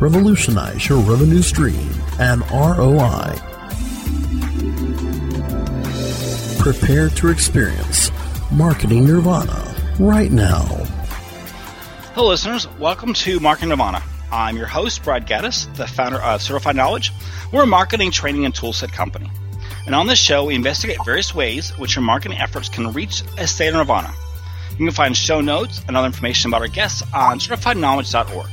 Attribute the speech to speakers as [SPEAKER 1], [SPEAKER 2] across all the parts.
[SPEAKER 1] revolutionize your revenue stream and ROI. Prepare to experience Marketing Nirvana right now.
[SPEAKER 2] Hello, listeners. Welcome to Marketing Nirvana. I'm your host, Brad Geddes, the founder of Certified Knowledge. We're a marketing, training, and toolset company. And on this show, we investigate various ways which your marketing efforts can reach a state of nirvana – you can find show notes and other information about our guests on certifiedknowledge.org.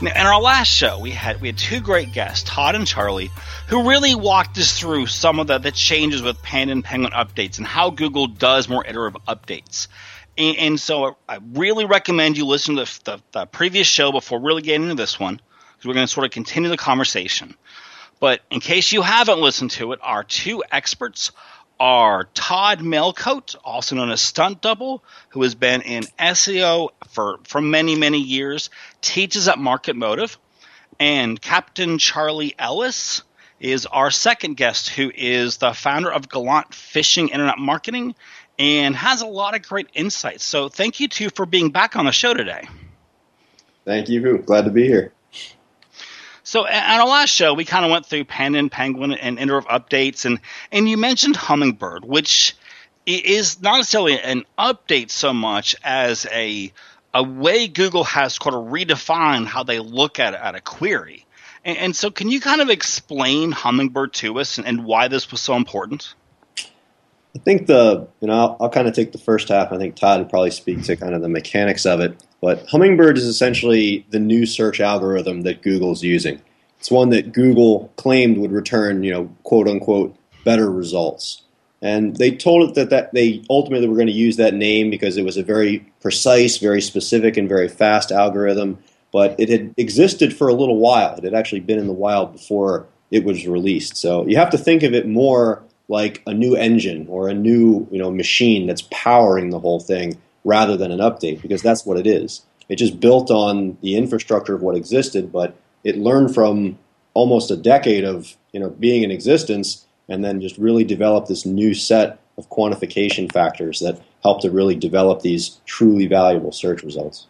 [SPEAKER 2] Now, in our last show, we had we had two great guests, Todd and Charlie, who really walked us through some of the, the changes with Panda and Penguin updates and how Google does more iterative updates. And, and so I really recommend you listen to the, the, the previous show before really getting into this one, because we're going to sort of continue the conversation. But in case you haven't listened to it, our two experts are Todd Malicoat, also known as Stuntdubl, who has been in SEO for, for many, many years, teaches at Market Motive. And Captain Charlie Ellis is our second guest, who is the founder of Gallant Fishing Internet Marketing and has a lot of great insights. So thank you two for being back on the show today.
[SPEAKER 3] Thank you. Glad to be here.
[SPEAKER 2] So on our last show, we kind of went through Panda and Penguin and iterative updates, and and you mentioned Hummingbird, which is not necessarily an update so much as a a way Google has sort of redefined how they look at at a query. And, and so, can you kind of explain Hummingbird to us and, and why this was so important?
[SPEAKER 3] I think the you know I'll, I'll, kind of take the first half. I think Todd would probably speak to kind of the mechanics of it. But Hummingbird is essentially the new search algorithm that Google's using. It's one that Google claimed would return, you know, quote unquote, better results. And they told it that, that they ultimately were going to use that name because it was a very precise, very specific, and very fast algorithm. But it had existed for a little while. It had actually been in the wild before it was released. So you have to think of it more like a new engine or a new you know machine that's powering the whole thing rather than an update because that's what it is. It just built on the infrastructure of what existed, but it learned from almost a decade of you know being in existence and then just really developed this new set of quantification factors that help to really develop these truly valuable search results.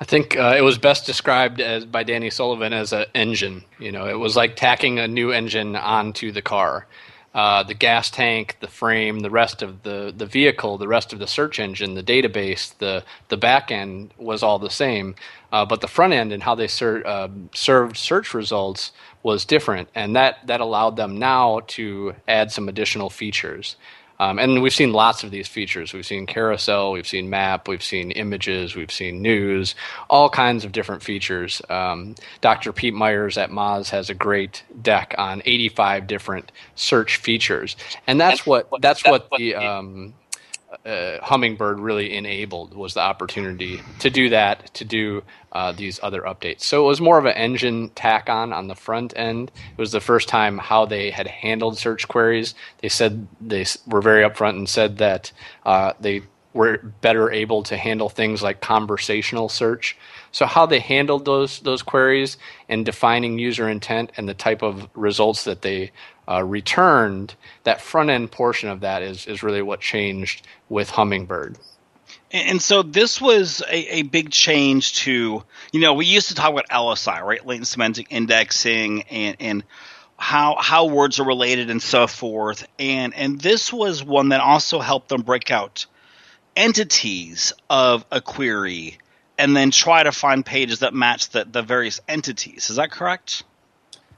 [SPEAKER 4] I think uh, it was best described as by Danny Sullivan as an engine. You know, it was like tacking a new engine onto the car. Uh, the gas tank, the frame, the rest of the, the vehicle, the rest of the search engine, the database, the the back end was all the same, uh, but the front end and how they ser- uh, served search results was different, and that that allowed them now to add some additional features. Um, and we've seen lots of these features. We've seen carousel, we've seen map, we've seen images, we've seen news, all kinds of different features. Um, Dr. Pete Meyers at Moz has a great deck on 85 different search features, and that's what that's what the um, uh, Hummingbird really enabled was the opportunity to do that, to do uh, these other updates. So it was more of an engine tack on on the front end. It was the first time how they had handled search queries. They said they were very upfront and said that uh, they were better able to handle things like conversational search. So how they handled those those queries and defining user intent and the type of results that they uh, returned, that front end portion of that is, is really what changed with Hummingbird.
[SPEAKER 2] And so this was a, a, big change to, you know, we used to talk about LSI, right? Latent semantic indexing and, and how how words are related and so forth. And and this was one that also helped them break out entities of a query and then try to find pages that match the, the various entities. Is that correct?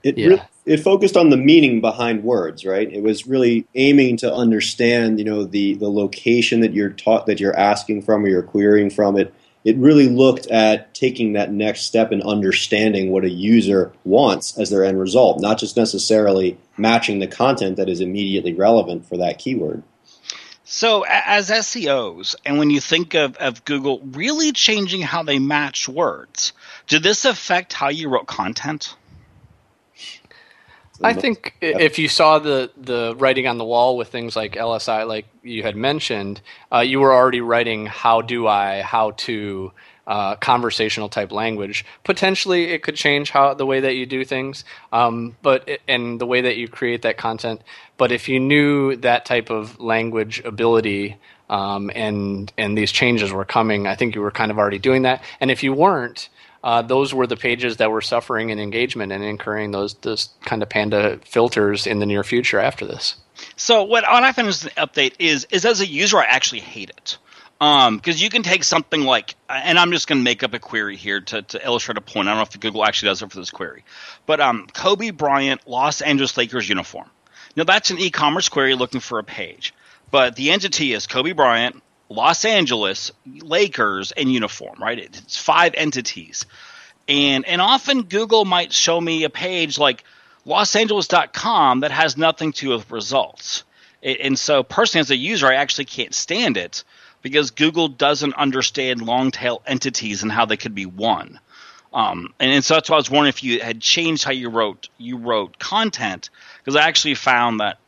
[SPEAKER 3] It yeah. really, it focused on the meaning behind words, right? It was really aiming to understand, you know, the the location that you're taught that you're asking from or you're querying from. It it really looked at taking that next step and understanding what a user wants as their end result, not just necessarily matching the content that is immediately relevant for that keyword.
[SPEAKER 2] So, as SEOs, and when you think of, of Google really changing how they match words, did this affect how you wrote content?
[SPEAKER 4] I think if you saw the the writing on the wall with things like LSI, like you had mentioned, uh, you were already writing how do I, how to, uh, conversational type language. Potentially, it could change how the way that you do things, um, but and the way that you create that content. But if you knew that type of language ability um, and and these changes were coming, I think you were kind of already doing that. And if you weren't, uh, those were the pages that were suffering in engagement and incurring those those kind of panda filters in the near future after this.
[SPEAKER 2] So what, what I found as an update is is as a user, I actually hate it because um, you can take something like, and I'm just going to make up a query here to, to, illustrate a point. I don't know if Google actually does it for this query, but um, Kobe Bryant Los Angeles Lakers uniform. Now that's an e-commerce query looking for a page, but the entity is Kobe Bryant Los Angeles Lakers and uniform. Right? It's five entities, and and often Google might show me a page like LosAngeles.com that has nothing to do with results. And so, personally, as a user, I actually can't stand it because Google doesn't understand long tail entities and how they could be one. Um, and, and, so that's why I was wondering if you had changed how you wrote you wrote content because I actually found that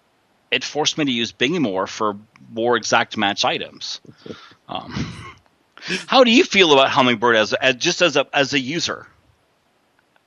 [SPEAKER 2] it forced me to use Bing more for more exact match items. Um, how do you feel about Hummingbird as, as just as a as a user?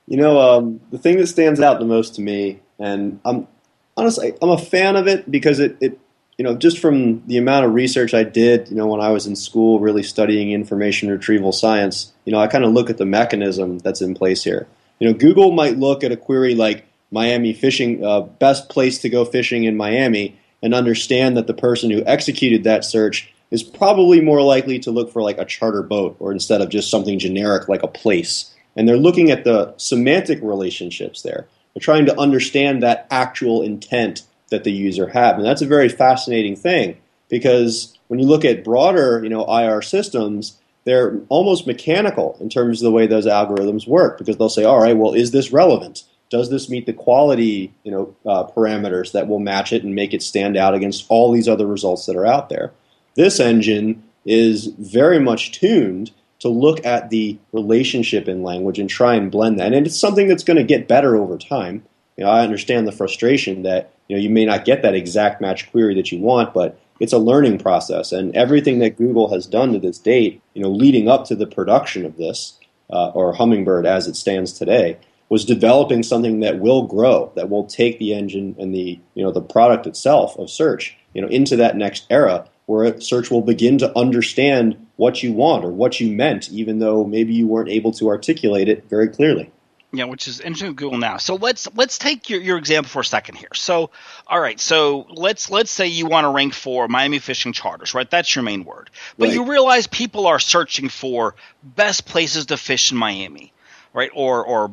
[SPEAKER 3] You know, um, the thing that stands out the most to me, and I'm honestly I'm a fan of it because it, it you know, just from the amount of research I did, you know, when I was in school, really studying information retrieval science, you know, I kind of look at the mechanism that's in place here. You know, Google might look at a query like Miami fishing, uh, best place to go fishing in Miami, and understand that the person who executed that search is probably more likely to look for like a charter boat or instead of just something generic like a place. And they're looking at the semantic relationships there. They're trying to understand that actual intent that the user have. And that's a very fascinating thing because when you look at broader, you know, IR systems, they're almost mechanical in terms of the way those algorithms work because they'll say, all right, well, is this relevant? Does this meet the quality, you know, uh, parameters that will match it and make it stand out against all these other results that are out there? This engine is very much tuned to look at the relationship in language and try and blend that. And it's something that's going to get better over time. You know, I understand the frustration that you know you may not get that exact match query that you want, but it's a learning process, and everything that Google has done to this date, you know, leading up to the production of this uh, or Hummingbird as it stands today, was developing something that will grow, that will take the engine and the you know the product itself of search, you know, into that next era where search will begin to understand what you want or what you meant, even though maybe you weren't able to articulate it very clearly.
[SPEAKER 2] Yeah, which is interesting with Google now. So let's let's take your, your example for a second here. So all right, so let's let's say you want to rank for Miami fishing charters, right? That's your main word. But right. you realize people are searching for best places to fish in Miami, right? Or or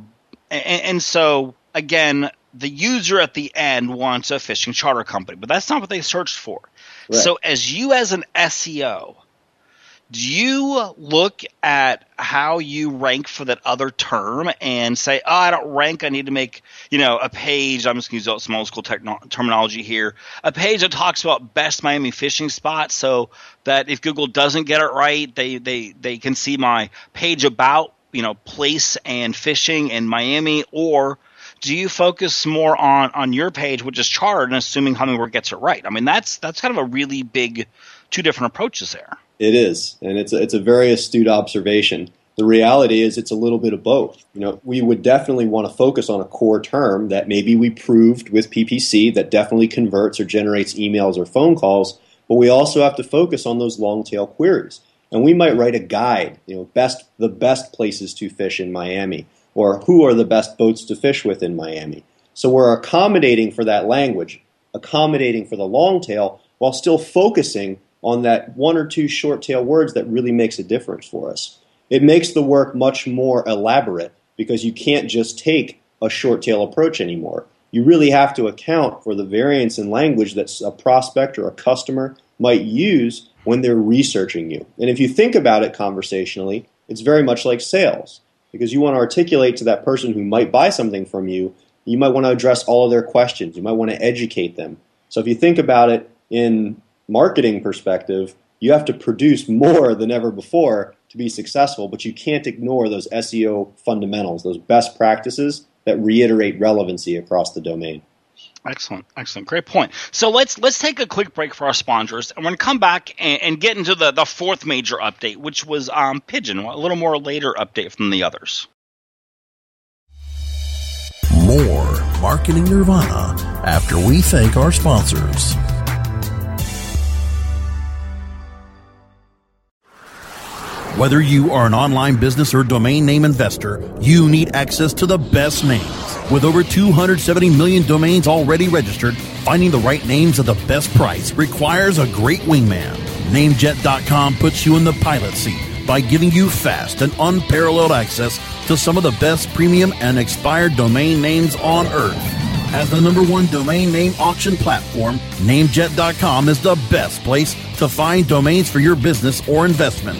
[SPEAKER 2] and, and so again, the user at the end wants a fishing charter company, but that's not what they searched for. Right. So as you as an SEO, do you look at how you rank for that other term and say, oh, I don't rank. I need to make, you know, a page. I'm just going to use some old school techno- terminology here. A page that talks about best Miami fishing spots so that if Google doesn't get it right, they, they, they can see my page about, you know, place and fishing in Miami or do you focus more on, on your page, which is charted and assuming Hummingbird gets it right? I mean, that's, that's kind of a really big two different approaches there.
[SPEAKER 3] It is, and it's a, it's a very astute observation. The reality is, it's a little bit of both. You know, we would definitely want to focus on a core term that maybe we proved with PPC that definitely converts or generates emails or phone calls, but we also have to focus on those long tail queries. And we might write a guide, you know, best the best places to fish in Miami, or who are the best boats to fish with in Miami. So we're accommodating for that language, accommodating for the long tail, while still focusing on that one or two short tail words that really makes a difference for us. It makes the work much more elaborate because you can't just take a short tail approach anymore. You really have to account for the variance in language that a prospect or a customer might use when they're researching you. And if you think about it conversationally, it's very much like sales because you want to articulate to that person who might buy something from you, you might want to address all of their questions. You might want to educate them. So if you think about it in marketing perspective, you have to produce more than ever before to be successful, but you can't ignore those SEO fundamentals, those best practices that reiterate relevancy across the domain.
[SPEAKER 2] Excellent, excellent, great point. So let's let's take a quick break for our sponsors, and we're gonna come back and, and get into the, the fourth major update, which was um, Pigeon, a little more later update from the others.
[SPEAKER 1] More marketing nirvana after we thank our sponsors. Whether you are an online business or domain name investor, you need access to the best names. With over 270 million domains already registered, finding the right names at the best price requires a great wingman. Namejet.com puts you in the pilot seat by giving you fast and unparalleled access to some of the best premium and expired domain names on earth. As the number one domain name auction platform, Namejet.com is the best place to find domains for your business or investment.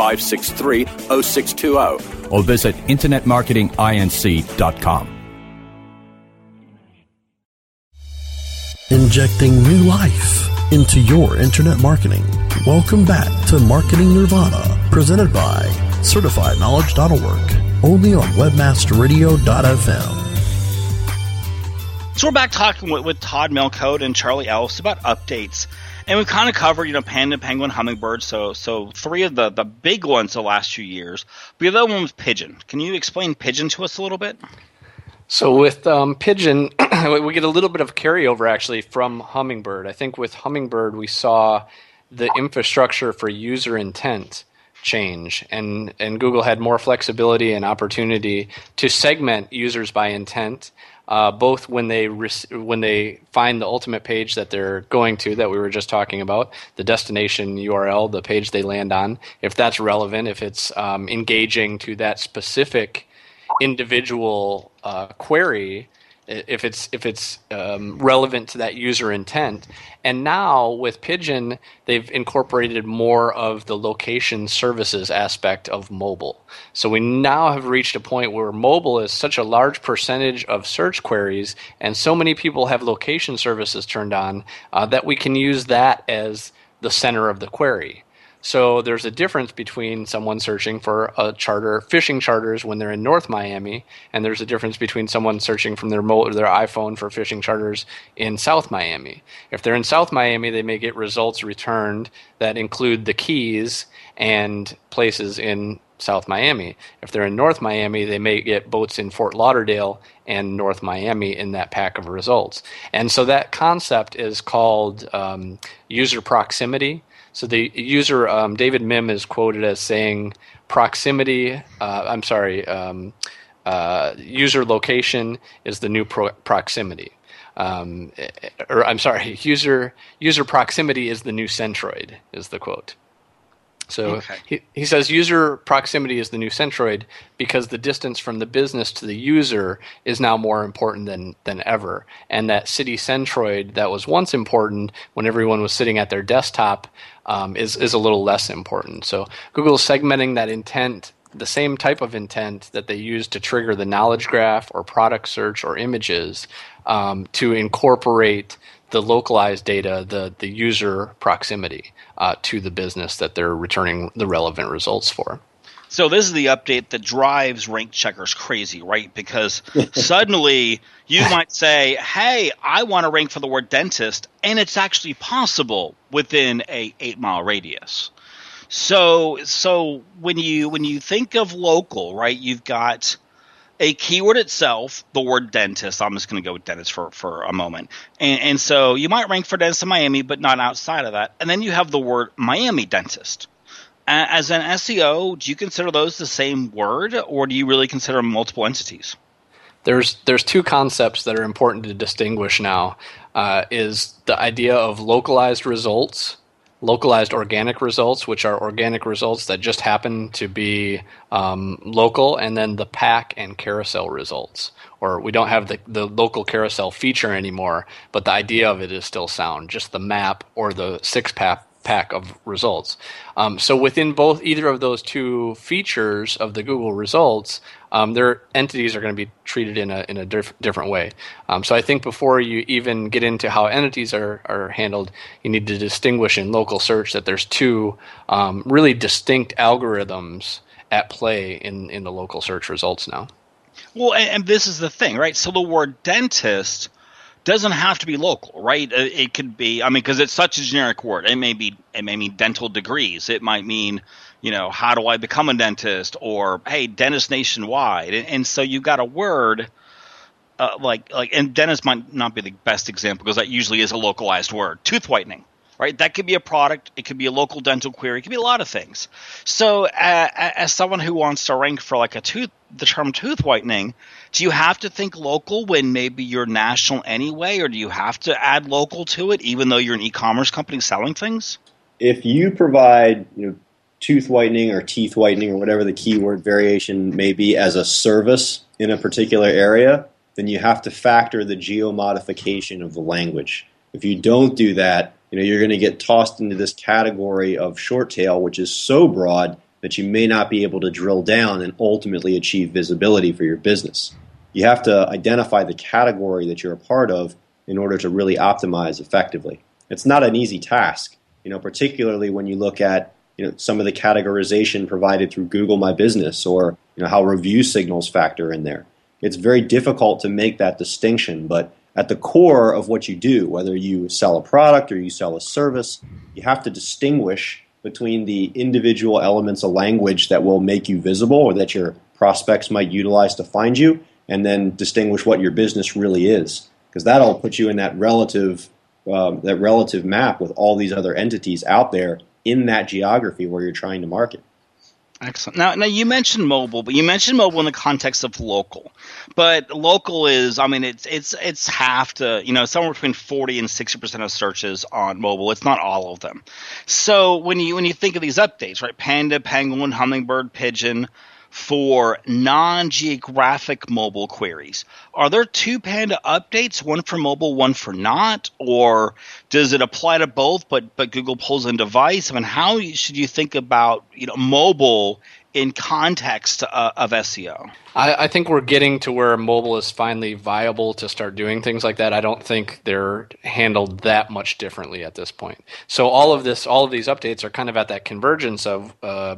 [SPEAKER 5] 563 0620 or visit InternetMarketingINC.com.
[SPEAKER 1] Injecting new life into your internet marketing. Welcome back to Marketing Nirvana, presented by CertifiedKnowledge.org, only on WebmasterRadio.fm.
[SPEAKER 2] So we're back talking with, with Todd Malicoat and Charlie Ellis about updates. And we kind of covered, you know, Panda, Penguin, Hummingbird. So, so three of the, the big ones the last few years. But the other one was Pigeon. Can you explain Pigeon to us a little bit?
[SPEAKER 4] So with um, Pigeon, we get a little bit of carryover actually from Hummingbird. I think with Hummingbird we saw the infrastructure for user intent change, and and Google had more flexibility and opportunity to segment users by intent. Uh, both when they when they find the ultimate page that they're going to that we were just talking about, the destination URL, the page they land on, if that's relevant, if it's um, engaging to that specific individual uh, query if it's if it's um, relevant to that user intent. And now with Pigeon, they've incorporated more of the location services aspect of mobile. So we now have reached a point where mobile is such a large percentage of search queries, and so many people have location services turned on uh, that we can use that as the center of the query. So there's a difference between someone searching for a charter, fishing charters when they're in North Miami, and there's a difference between someone searching from their mo- their iPhone for fishing charters in South Miami. If they're in South Miami, they may get results returned that include the Keys and places in South Miami. If they're in North Miami, they may get boats in Fort Lauderdale and North Miami in that pack of results. And so that concept is called um, user proximity so the user um, David Mihm is quoted as saying proximity. Uh, I'm sorry, um, uh, user location is the new pro- proximity. Um, or I'm sorry, user user proximity is the new centroid. Is the quote. So okay. he, he says user proximity is the new centroid because the distance from the business to the user is now more important than, than ever. And that city centroid that was once important when everyone was sitting at their desktop um, is, is a little less important. So Google is segmenting that intent the same type of intent that they use to trigger the knowledge graph or product search or images um, to incorporate the localized data, the, the user proximity uh, to the business that they're returning the relevant results for.
[SPEAKER 2] So this is the update that drives rank checkers crazy, right? Because suddenly you might say, "Hey, I want to rank for the word dentist," and it's actually possible within a eight mile radius. So, so when you when you think of local, right, you've got a keyword itself, the word dentist. I'm just going to go with dentist for, for a moment. And, and so you might rank for dentist in Miami, but not outside of that. And then you have the word Miami dentist as an SEO, do you consider those the same word, or do you really consider multiple entities?
[SPEAKER 4] There's there's two concepts that are important to distinguish now. Uh, is the idea of localized results, localized organic results, which are organic results that just happen to be um, local, and then the pack and carousel results. Or we don't have the, the local carousel feature anymore, but the idea of it is still sound, just the map or the six pack pack of results. Um, so within both either of those two features of the Google results, um, their entities are going to be treated in a in a diff- different way. Um, so I think before you even get into how entities are are handled, you need to distinguish in local search that there's two um, really distinct algorithms at play in in the local search results now.
[SPEAKER 2] Well, and, and this is the thing, right? So the word dentist doesn't have to be local, right? Uh, it could be, I mean, because it's such a generic word. It may be, it may mean dental degrees. It might mean, you know, how do I become a dentist? Or hey, dentist nationwide. And, and so you've got a word uh, like like, and dentist might not be the best example because that usually is a localized word. Tooth whitening, right? That could be a product. It could be a local dental query. It could be a lot of things. So, uh, as someone who wants to rank for like a tooth, the term tooth whitening, do you have to think local when maybe you're national anyway, or do you have to add local to it, even though you're an e-commerce company selling things?
[SPEAKER 3] If you provide, you know, tooth whitening or teeth whitening or whatever the keyword variation may be as a service in a particular area, then you have to factor the geo modification of the language. If you don't do that, you know, you're going to get tossed into this category of short tail, which is so broad that you may not be able to drill down and ultimately achieve visibility for your business. You have to identify the category that you're a part of in order to really optimize effectively. It's not an easy task, you know, particularly when you look at you know some of the categorization provided through Google My Business or you know how review signals factor in there. It's very difficult to make that distinction, but at the core of what you do, whether you sell a product or you sell a service, you have to distinguish between the individual elements of language that will make you visible or that your prospects might utilize to find you, and then distinguish what your business really is. Because that'll put you in that relative um, that relative map with all these other entities out there in that geography where you're trying to market.
[SPEAKER 2] Excellent. Now, now you mentioned mobile, but you mentioned mobile in the context of local. But local is, I mean, it's it's it's half to you know somewhere between forty and sixty percent of searches on mobile. It's not all of them. So when you when you think of these updates, right? Panda, Penguin, Hummingbird, Pigeon, for non-geographic mobile queries. Are there two Panda updates, one for mobile, one for not, or does it apply to both? But but Google pulls in device. I mean, how should you think about you know mobile in context uh, of SEO?
[SPEAKER 4] I, I, think we're getting to where mobile is finally viable to start doing things like that. I don't think they're handled that much differently at this point. So all of this, all of these updates are kind of at that convergence of uh,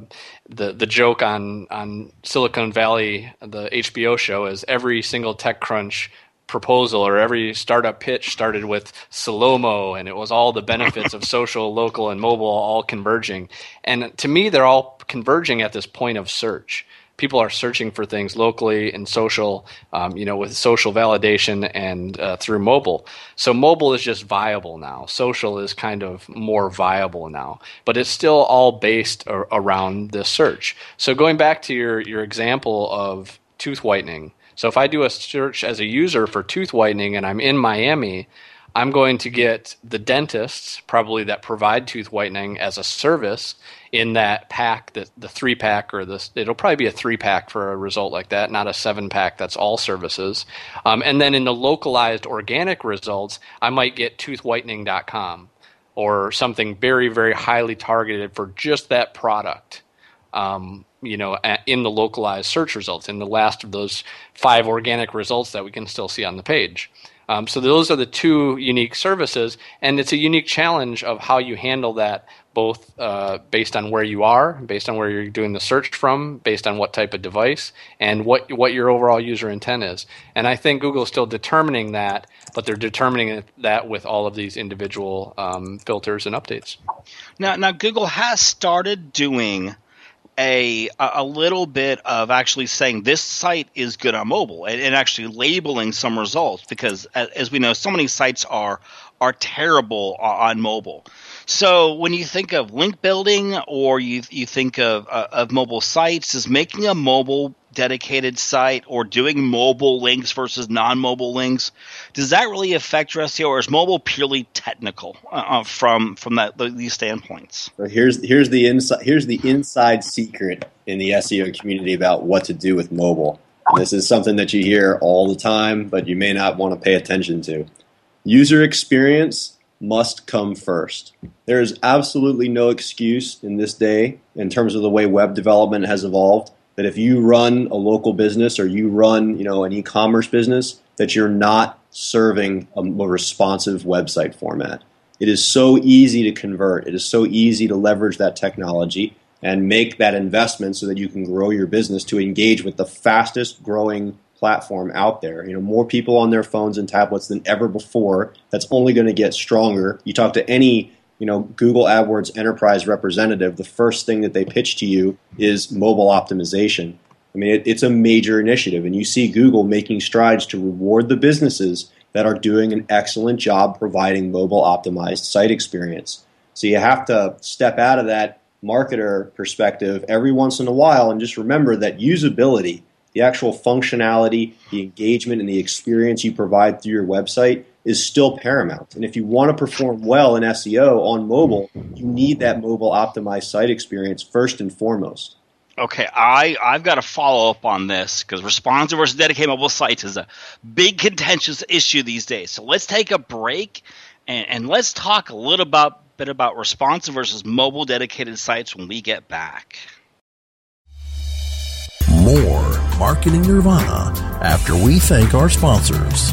[SPEAKER 4] the the joke on on Silicon Valley, the HBO show, is every single TechCrunch proposal or every startup pitch started with SoLoMo and it was all the benefits of social, local, and mobile all converging. And to me, they're all converging at this point of search. People are searching for things locally and social, um, you know, with social validation and uh, through mobile. So mobile is just viable now. Social is kind of more viable now, but it's still all based ar- around this search. So going back to your your example of tooth whitening, so if I do a search as a user for tooth whitening and I'm in Miami, I'm going to get the dentists probably that provide tooth whitening as a service in that pack, the, the three pack or this, it'll probably be a three pack for a result like that, not a seven pack that's all services. Um, and then in the localized organic results, I might get toothwhitening.com or something very, very highly targeted for just that product um, you know, in the localized search results, in the last of those five organic results that we can still see on the page. Um, so those are the two unique services, and it's a unique challenge of how you handle that, both uh, based on where you are, based on where you're doing the search from, based on what type of device, and what what your overall user intent is. And I think Google is still determining that, but they're determining that with all of these individual um, filters and updates.
[SPEAKER 2] Now, now Google has started doing a a little bit of actually saying this site is good on mobile and, and, actually labeling some results because as we know so many sites are are terrible on mobile. So when you think of link building or you you think of uh, of mobile sites is making a mobile dedicated site or doing mobile links versus non-mobile links does that really affect your SEO or is mobile purely technical uh, uh from from that these standpoints?
[SPEAKER 3] So here's here's the inside here's the inside secret in the SEO community about what to do with mobile. This is something that you hear all the time but you may not want to pay attention to. User experience must come first. There is absolutely no excuse in this day, in terms of the way web development has evolved, that if you run a local business or you run, you know, an e-commerce business, that you're not serving a, a responsive website format. It is so easy to convert. It is so easy to leverage that technology and make that investment so that you can grow your business to engage with the fastest growing platform out there. You know, more people on their phones and tablets than ever before. That's only going to get stronger. You talk to any you know Google AdWords enterprise representative, the first thing that they pitch to you is mobile optimization. I mean, it, it's a major initiative, and you see Google making strides to reward the businesses that are doing an excellent job providing mobile optimized site experience. So you have to step out of that marketer perspective every once in a while and just remember that usability the actual functionality, the engagement, and the experience you provide through your website is still paramount. And if you want to perform well in SEO on mobile, you need that mobile optimized site experience first and foremost.
[SPEAKER 2] Okay, I, I've got to follow up on this because responsive versus dedicated mobile sites is a big contentious issue these days. So let's take a break and, and let's talk a little about, bit about responsive versus mobile dedicated sites when we get back
[SPEAKER 1] more Marketing Nirvana after we thank our sponsors.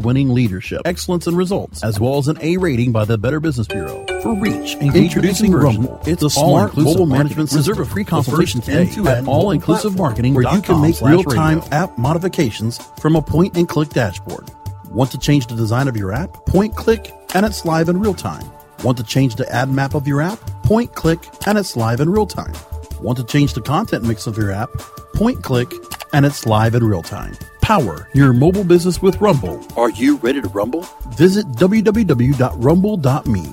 [SPEAKER 1] winning leadership, excellence, and results, as well as an A rating by the Better Business Bureau. For reach, and introducing Rumble, it's a smart mobile management Reserve a free consultation today at All Inclusive Marketing, where you can make real time app modifications from a point and click dashboard. Want to change the design of your app? Point click and it's live in real time. Want to change the ad map of your app? Point click and it's live in real time. Want to change the content mix of your app? Point click and it's live in real time. Power your mobile business with Rumble. Are you ready to rumble? Visit www.rumble.me.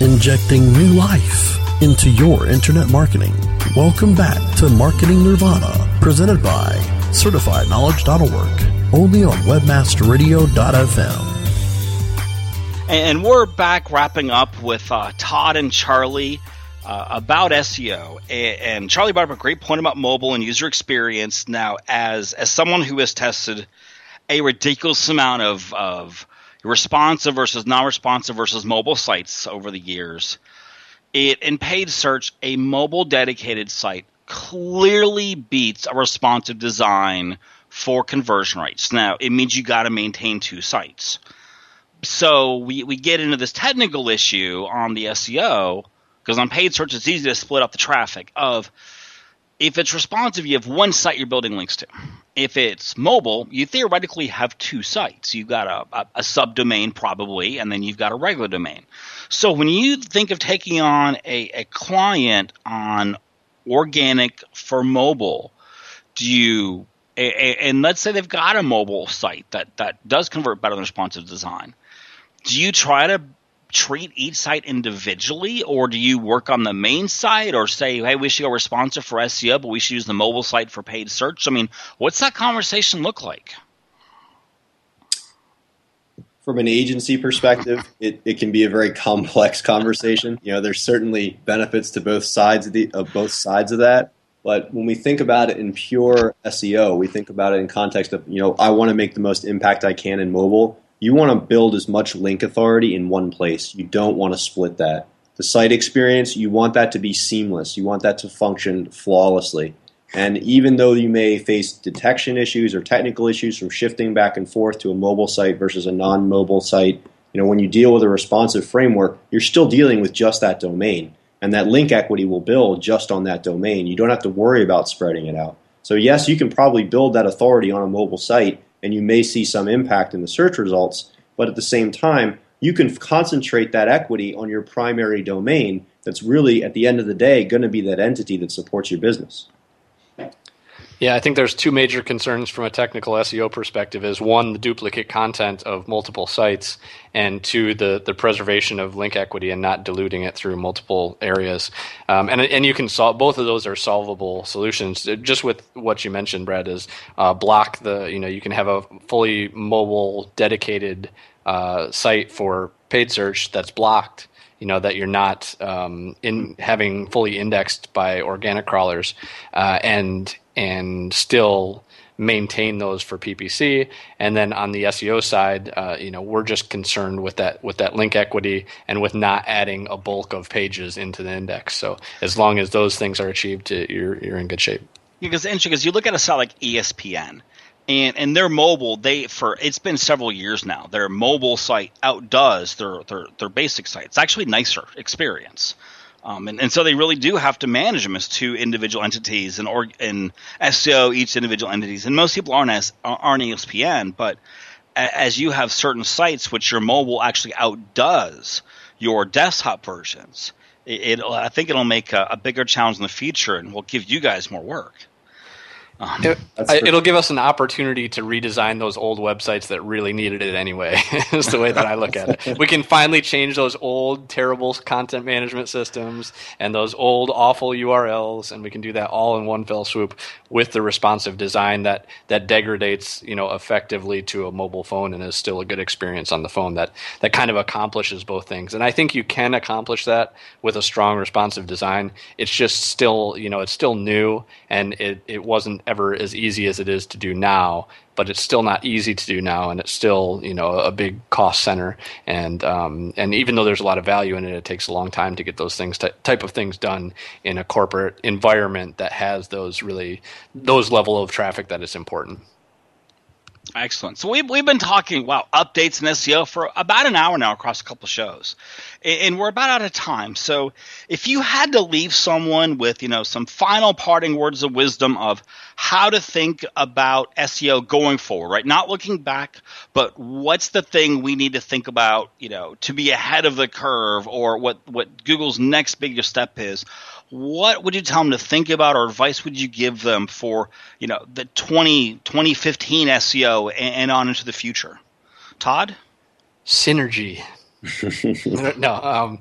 [SPEAKER 1] Injecting new life into your internet marketing. Welcome back to Marketing Nirvana, presented by CertifiedKnowledge.org, only on WebmasterRadio.fm.
[SPEAKER 2] And we're back wrapping up with uh, Todd and Charlie uh, about SEO. And Charlie brought up a great point about mobile and user experience. Now, as as someone who has tested a ridiculous amount of, of responsive versus non-responsive versus mobile sites over the years, it in paid search, a mobile dedicated site clearly beats a responsive design for conversion rates. Now, it means you got to maintain two sites. So we, we get into this technical issue on the SEO because on paid search, it's easy to split up the traffic of if it's responsive, you have one site you're building links to. If it's mobile, you theoretically have two sites. You've got a, a, a subdomain probably, and then you've got a regular domain. So when you think of taking on a, a client on organic for mobile, do you and let's say they've got a mobile site that, that does convert better than responsive design. Do you try to treat each site individually, or do you work on the main site, or say, hey, we should go responsive for SEO, but we should use the mobile site for paid search? I mean, what's that conversation look like?
[SPEAKER 3] From an agency perspective, it, it can be a very complex conversation. You know, there's certainly benefits to both sides of the of both sides of that. But when we think about it in pure SEO, we think about it in context of, you know, I want to make the most impact I can in mobile you want to build as much link authority in one place. You don't want to split that. The site experience, you want that to be seamless. You want that to function flawlessly. And even though you may face detection issues or technical issues from shifting back and forth to a mobile site versus a non mobile site, you know, when you deal with a responsive framework, you're still dealing with just that domain. And that link equity will build just on that domain. You don't have to worry about spreading it out. So, yes, you can probably build that authority on a mobile site and you may see some impact in the search results. But at the same time, you can concentrate that equity on your primary domain that's really, at the end of the day, going to be that entity that supports your business.
[SPEAKER 4] Yeah, I think there's two major concerns from a technical SEO perspective is one, the duplicate content of multiple sites, and two, the, the preservation of link equity and not diluting it through multiple areas. Um, and, and you can solve, both of those are solvable solutions. Just with what you mentioned, Brad, is uh, block the, you know, you can have a fully mobile dedicated uh, site for paid search that's blocked you know that you're not um, in having fully indexed by organic crawlers, uh, and and still maintain those for PPC. And then on the SEO side, uh, you know, we're just concerned with that with that link equity and with not adding a bulk of pages into the index. So as long as those things are achieved, uh, you're you're in good shape.
[SPEAKER 2] Because interesting, because you look at a site like ESPN, and and their mobile, they for it's been several years now. Their mobile site outdoes their their their basic site. It's actually nicer experience. Um, and, and so they really do have to manage them as two individual entities and or in SEO each individual entities. And most people aren't as aren't ESPN, but as you have certain sites which your mobile actually outdoes your desktop versions, it I think it'll make a, a bigger challenge in the future and will give you guys more work.
[SPEAKER 4] Um, it, it'll give us an opportunity to redesign those old websites that really needed it anyway. is the way that I look at it. We can finally change those old terrible content management systems and those old awful URLs, and we can do that all in one fell swoop with the responsive design that that degrades, you know, effectively to a mobile phone and is still a good experience on the phone. That that kind of accomplishes both things, and I think you can accomplish that with a strong responsive design. It's just still, you know, it's still new, and it it wasn't ever as easy as it is to do now. But it's still not easy to do now, and it's still you know a big cost center. And um, and even though there's a lot of value in it, it takes a long time to get those things t- type of things done in a corporate environment that has those really those level of traffic that is important.
[SPEAKER 2] Excellent. So we've, we've been talking, wow, updates in SEO for about an hour now across a couple shows. And we're about out of time. So if you had to leave someone with, you know, some final parting words of wisdom of how to think about SEO going forward, right? Not looking back, but what's the thing we need to think about, you know, to be ahead of the curve or what, what Google's next biggest step is what would you tell them to think about or advice would you give them for you know the 20 2015 seo and, and on into the future todd
[SPEAKER 4] synergy no um,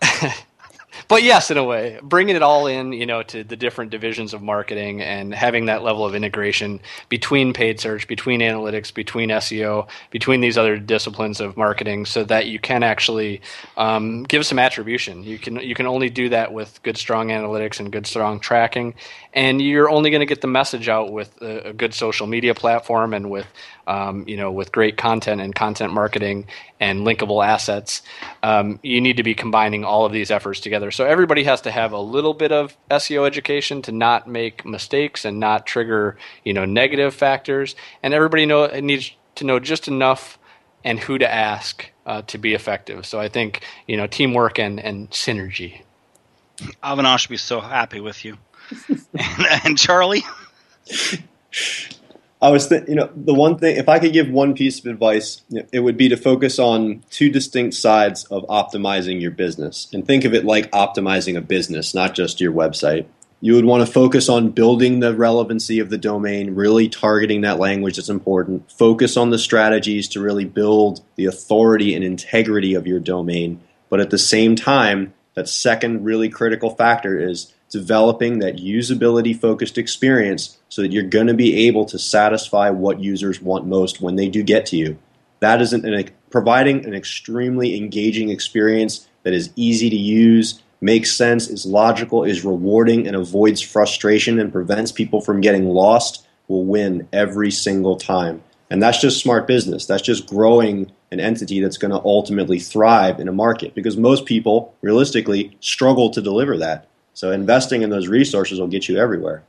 [SPEAKER 4] but yes, in a way, bringing it all in, you know, to the different divisions of marketing and having that level of integration between paid search, between analytics, between SEO, between these other disciplines of marketing, so that you can actually um, give some attribution. You can you can only do that with good, strong analytics and good, strong tracking, and you're only going to get the message out with a, a, good social media platform and with um, you know, with great content and content marketing and linkable assets, um, you need to be combining all of these efforts together. So everybody has to have a little bit of SEO education to not make mistakes and not trigger, you know, negative factors. And everybody know needs to know just enough and who to ask uh, to be effective. So I think you know teamwork and, and synergy.
[SPEAKER 2] Avinash will be so happy with you. and, and Charlie.
[SPEAKER 3] I was, th- you know, the one thing, if I could give one piece of advice, it would be to focus on two distinct sides of optimizing your business. And think of it like optimizing a business, not just your website. You would want to focus on building the relevancy of the domain, really targeting that language that's important. Focus on the strategies to really build the authority and integrity of your domain. But at the same time, that second really critical factor is developing that usability focused experience so that you're going to be able to satisfy what users want most when they do get to you. That is an, an, providing an extremely engaging experience that is easy to use, makes sense, is logical, is rewarding, and avoids frustration and prevents people from getting lost will win every single time. And that's just smart business. That's just growing an entity that's going to ultimately thrive in a market because most people, realistically, struggle to deliver that. So investing in those resources will get you everywhere.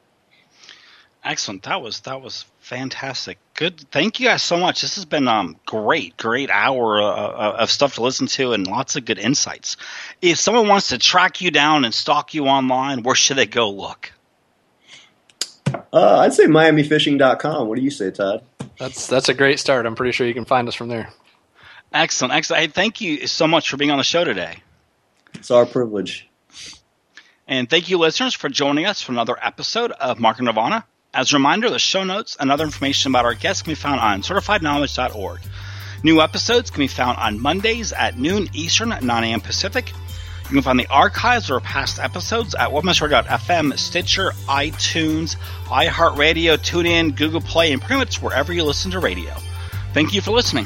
[SPEAKER 2] Excellent. That was that was fantastic. Good. Thank you guys so much. This has been um great, great hour uh, uh, of stuff to listen to and lots of good insights. If someone wants to track you down and stalk you online, where should they go look?
[SPEAKER 3] Uh, I'd say MiamiFishing.com. What do you say, Todd?
[SPEAKER 4] That's that's a great start. I'm pretty sure you can find us from there.
[SPEAKER 2] Excellent, excellent. Hey, thank you so much for being on the show today.
[SPEAKER 3] It's our privilege.
[SPEAKER 2] And thank you, listeners, for joining us for another episode of Market Nirvana. As a reminder, the show notes and other information about our guests can be found on certifiedknowledge.org. New episodes can be found on Mondays at noon Eastern, 9 a.m. Pacific. You can find the archives or past episodes at webmaster.fm, Stitcher, iTunes, iHeartRadio, TuneIn, Google Play, and pretty much wherever you listen to radio. Thank you for listening.